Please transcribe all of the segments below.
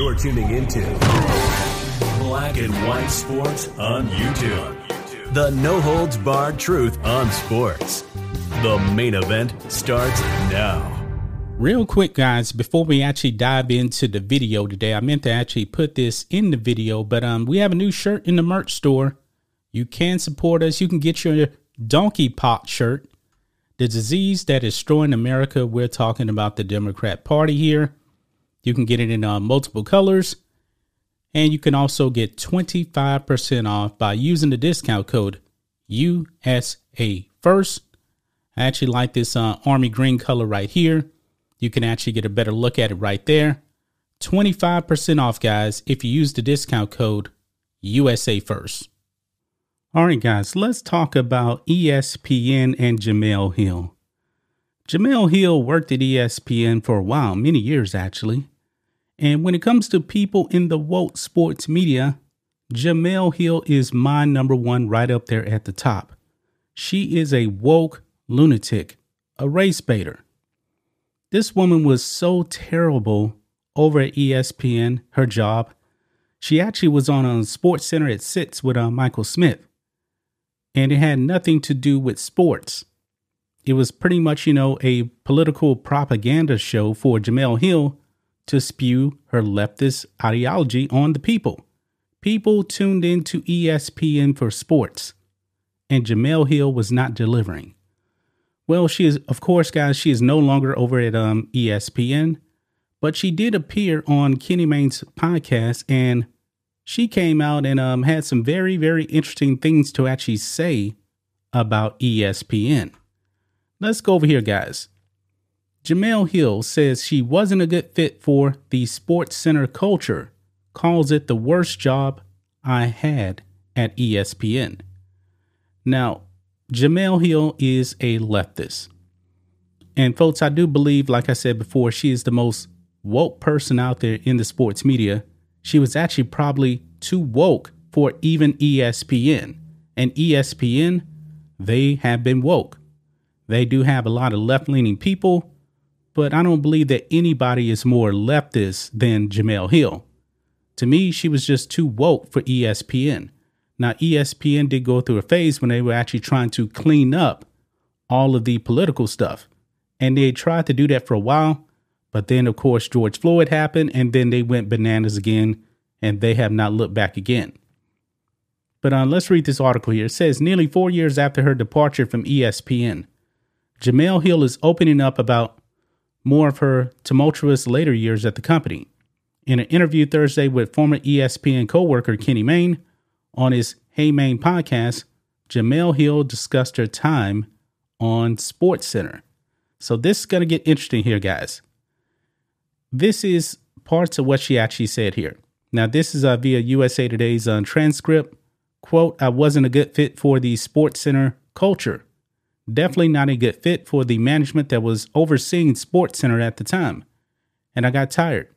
You're tuning into Black and White Sports on YouTube. The no holds barred truth on sports. The main event starts now. Real quick, guys, before we actually dive into the video today, I meant to actually put this in the video, but um, we have a new shirt in the merch store. You can support us. You can get your donkey pot shirt. The disease that is destroying America. We're talking about the Democrat Party here. You can get it in uh, multiple colors. And you can also get 25% off by using the discount code USA First. I actually like this uh, army green color right here. You can actually get a better look at it right there. 25% off, guys, if you use the discount code USA First. All right, guys, let's talk about ESPN and Jemele Hill. Jemele Hill worked at ESPN for a while, many years actually. And when it comes to people in the woke sports media, Jemele Hill is my number one right up there at the top. She is a woke lunatic, a race baiter. This woman was so terrible over at ESPN, her job. She actually was on a Sports Center at Six with uh, Michael Smith. And it had nothing to do with sports. It was pretty much, you know, a political propaganda show for Jemele Hill to spew her leftist ideology on the people. People tuned in to ESPN for sports, and Jemele Hill was not delivering. Well, she is, of course, guys, she is no longer over at um, ESPN, but she did appear on Kenny Mayne's podcast, and she came out and um, had some very, very interesting things to actually say about ESPN. Let's go over here, guys. Jemele Hill says she wasn't a good fit for the Sports Center culture, calls it the worst job I had at ESPN. Now, Jemele Hill is a leftist. And folks, I do believe, like I said before, she is the most woke person out there in the sports media. She was actually probably too woke for even ESPN. And ESPN, they have been woke. They do have a lot of left leaning people but I don't believe that anybody is more leftist than Jemele Hill. To me, she was just too woke for ESPN. Now, ESPN did go through a phase when they were actually trying to clean up all of the political stuff. And they tried to do that for a while. But then, of course, George Floyd happened, and then they went bananas again, and they have not looked back again. But uh, let's read this article here. It says nearly four years after her departure from ESPN, Jemele Hill is opening up about more of her tumultuous later years at the company. In an interview Thursday with former ESPN co-worker Kenny Mayne on his Hey Mayne podcast, Jemele Hill discussed her time on Sports Center. So this is going to get interesting here, guys. This is parts of what she actually said here. Now, this is uh, via USA Today's uh, transcript. Quote, I wasn't a good fit for the Sports Center culture. Definitely not a good fit for the management that was overseeing Sports Center at the time. And I got tired.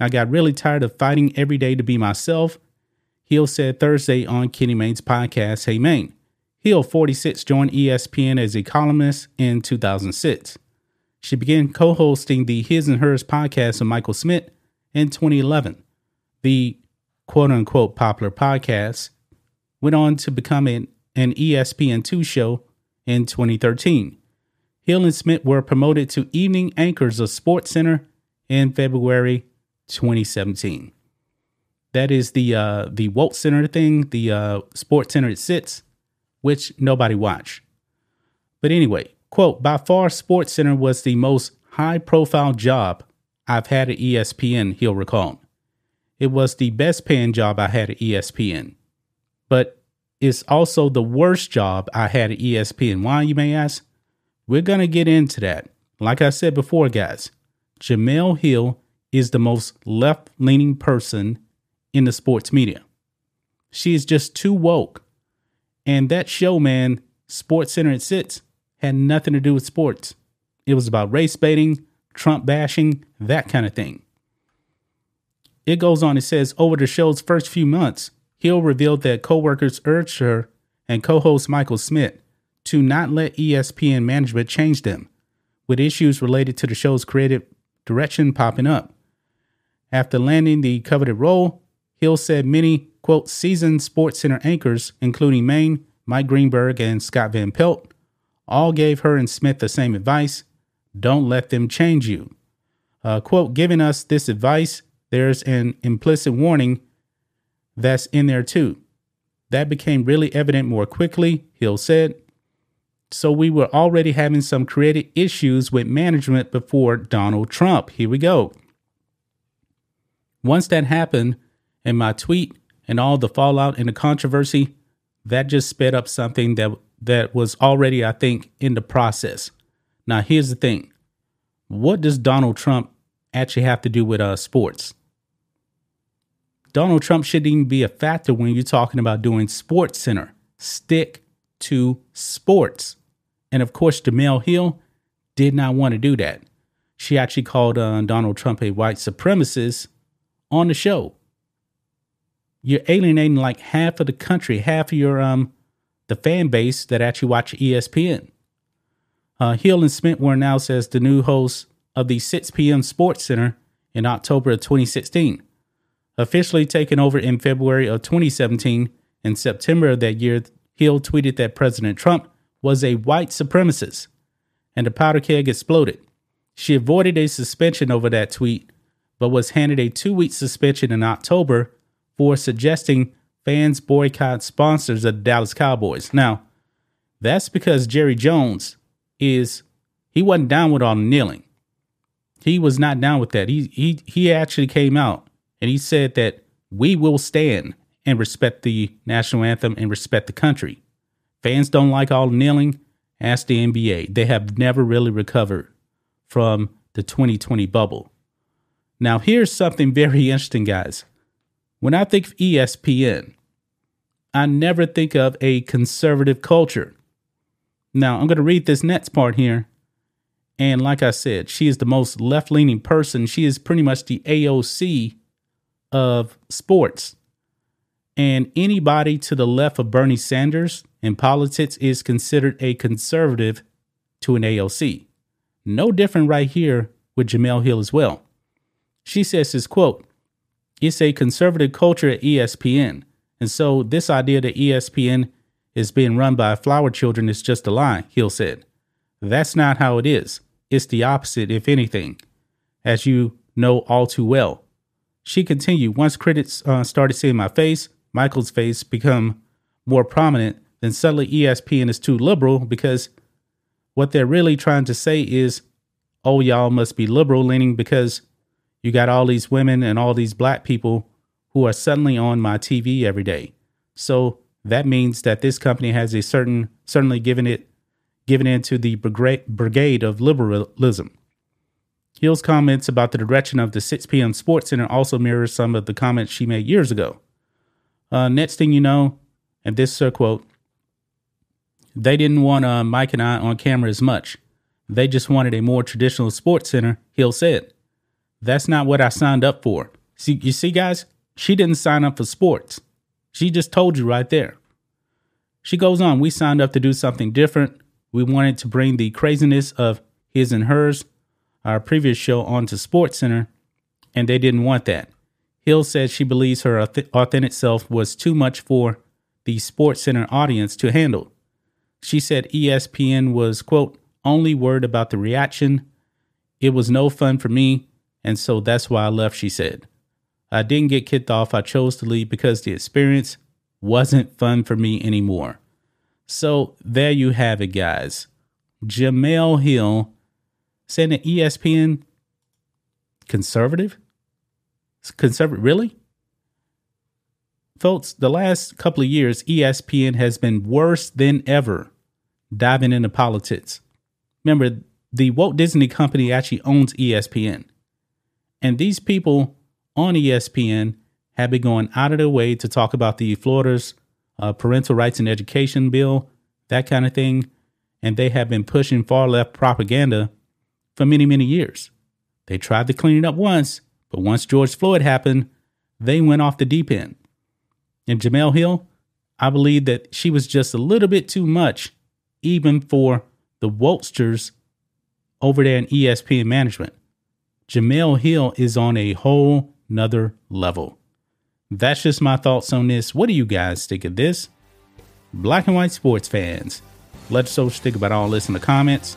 I got really tired of fighting every day to be myself. Hill said Thursday on Kenny Mayne's podcast, Hey Mayne. Hill, 46, joined ESPN as a columnist in 2006. She began co hosting the His and Hers podcast with Michael Smith in 2011. The quote unquote popular podcast went on to become an, an ESPN2 show in 2013. Hill and Smith were promoted to evening anchors of Sports Center in February 2017. That is the uh, the Walt Center thing, the uh, Sports Center at Six, which nobody watched. But anyway, quote, by far Sports Center was the most high profile job I've had at ESPN, Hill recall. It was the best paying job I had at ESPN. But is also the worst job I had at ESPN. Why, you may ask? We're going to get into that. Like I said before, guys, Jemele Hill is the most left leaning person in the sports media. She is just too woke. And that show, man, Sports Center at Six, had nothing to do with sports. It was about race baiting, Trump bashing, that kind of thing. It goes on, it says, over the show's first few months, Hill revealed that coworkers urged her and co host Michael Smith to not let ESPN management change them, with issues related to the show's creative direction popping up. After landing the coveted role, Hill said many, quote, seasoned Sports Center anchors, including Mayne, Mike Greenberg, and Scott Van Pelt, all gave her and Smith the same advice don't let them change you. Uh, quote, giving us this advice, there's an implicit warning that's in there too. That became really evident more quickly, Hill said. So we were already having some creative issues with management before Donald Trump. Here we go. Once that happened, and my tweet and all the fallout and the controversy, that just sped up something that that was already, I think, in the process. Now, here's the thing: what does Donald Trump actually have to do with uh, sports? Donald Trump shouldn't even be a factor when you're talking about doing Sports Center. Stick to sports. And of course, Jemele Hill did not want to do that. She actually called uh, Donald Trump a white supremacist on the show. You're alienating like half of the country, half of your um the fan base that actually watch ESPN. Uh, Hill and Smith were announced as the new hosts of the 6 p.m. Sports Center in October of 2016. Officially taken over in February of 2017, in September of that year, Hill tweeted that President Trump was a white supremacist, and the powder keg exploded. She avoided a suspension over that tweet, but was handed a two week suspension in October for suggesting fans boycott sponsors of the Dallas Cowboys. Now, that's because Jerry Jones is he wasn't down with all the kneeling. He was not down with that. He he he actually came out and he said that we will stand and respect the national anthem and respect the country. Fans don't like all the kneeling. Ask the NBA. They have never really recovered from the 2020 bubble. Now, here's something very interesting, guys. When I think of ESPN, I never think of a conservative culture. Now, I'm going to read this next part here. And like I said, she is the most left leaning person. She is pretty much the AOC of sports. And anybody to the left of Bernie Sanders in politics is considered a conservative to an AOC. No different right here with Jemele Hill as well. She says this quote, it's a conservative culture at ESPN. And so this idea that ESPN is being run by flower children is just a lie, Hill said. That's not how it is. It's the opposite, if anything, as you know all too well. She continued, once critics uh, started seeing my face, Michael's face become more prominent, then suddenly ESPN is too liberal because what they're really trying to say is, oh, y'all must be liberal leaning because you got all these women and all these black people who are suddenly on my TV every day. So that means that this company has a certain, certainly given it, given into the brigade of liberalism. Hill's comments about the direction of the 6 p.m. Sports Center also mirrors some of the comments she made years ago. Uh, next thing you know, and this is her quote, they didn't want uh, Mike and I on camera as much. They just wanted a more traditional sports center, Hill said. That's not what I signed up for. See, you see, guys, she didn't sign up for sports. She just told you right there. She goes on, we signed up to do something different. We wanted to bring the craziness of his and hers, our previous show, onto Sports Center, and they didn't want that. Hill said she believes her authentic self was too much for the Sports Center audience to handle. She said ESPN was, quote, only worried about the reaction. It was no fun for me and so that's why I left, she said. I didn't get kicked off. I chose to leave because the experience wasn't fun for me anymore. So there you have it, guys. Jemele Hill saying that ESPN conservative? Conservative, really? Folks, the last couple of years, ESPN has been worse than ever diving into politics. Remember, the Walt Disney Company actually owns ESPN. And these people on ESPN have been going out of their way to talk about the Florida's uh, parental rights and education bill, that kind of thing. And they have been pushing far left propaganda for many, many years. They tried to clean it up once, but once George Floyd happened, they went off the deep end. And Jemele Hill, I believe that she was just a little bit too much, even for the Wokesters over there in ESPN management. Jemele Hill is on a whole nother level. That's just my thoughts on this. What do you guys think of this? Black and white sports fans, let us know what you think about all this in the comments.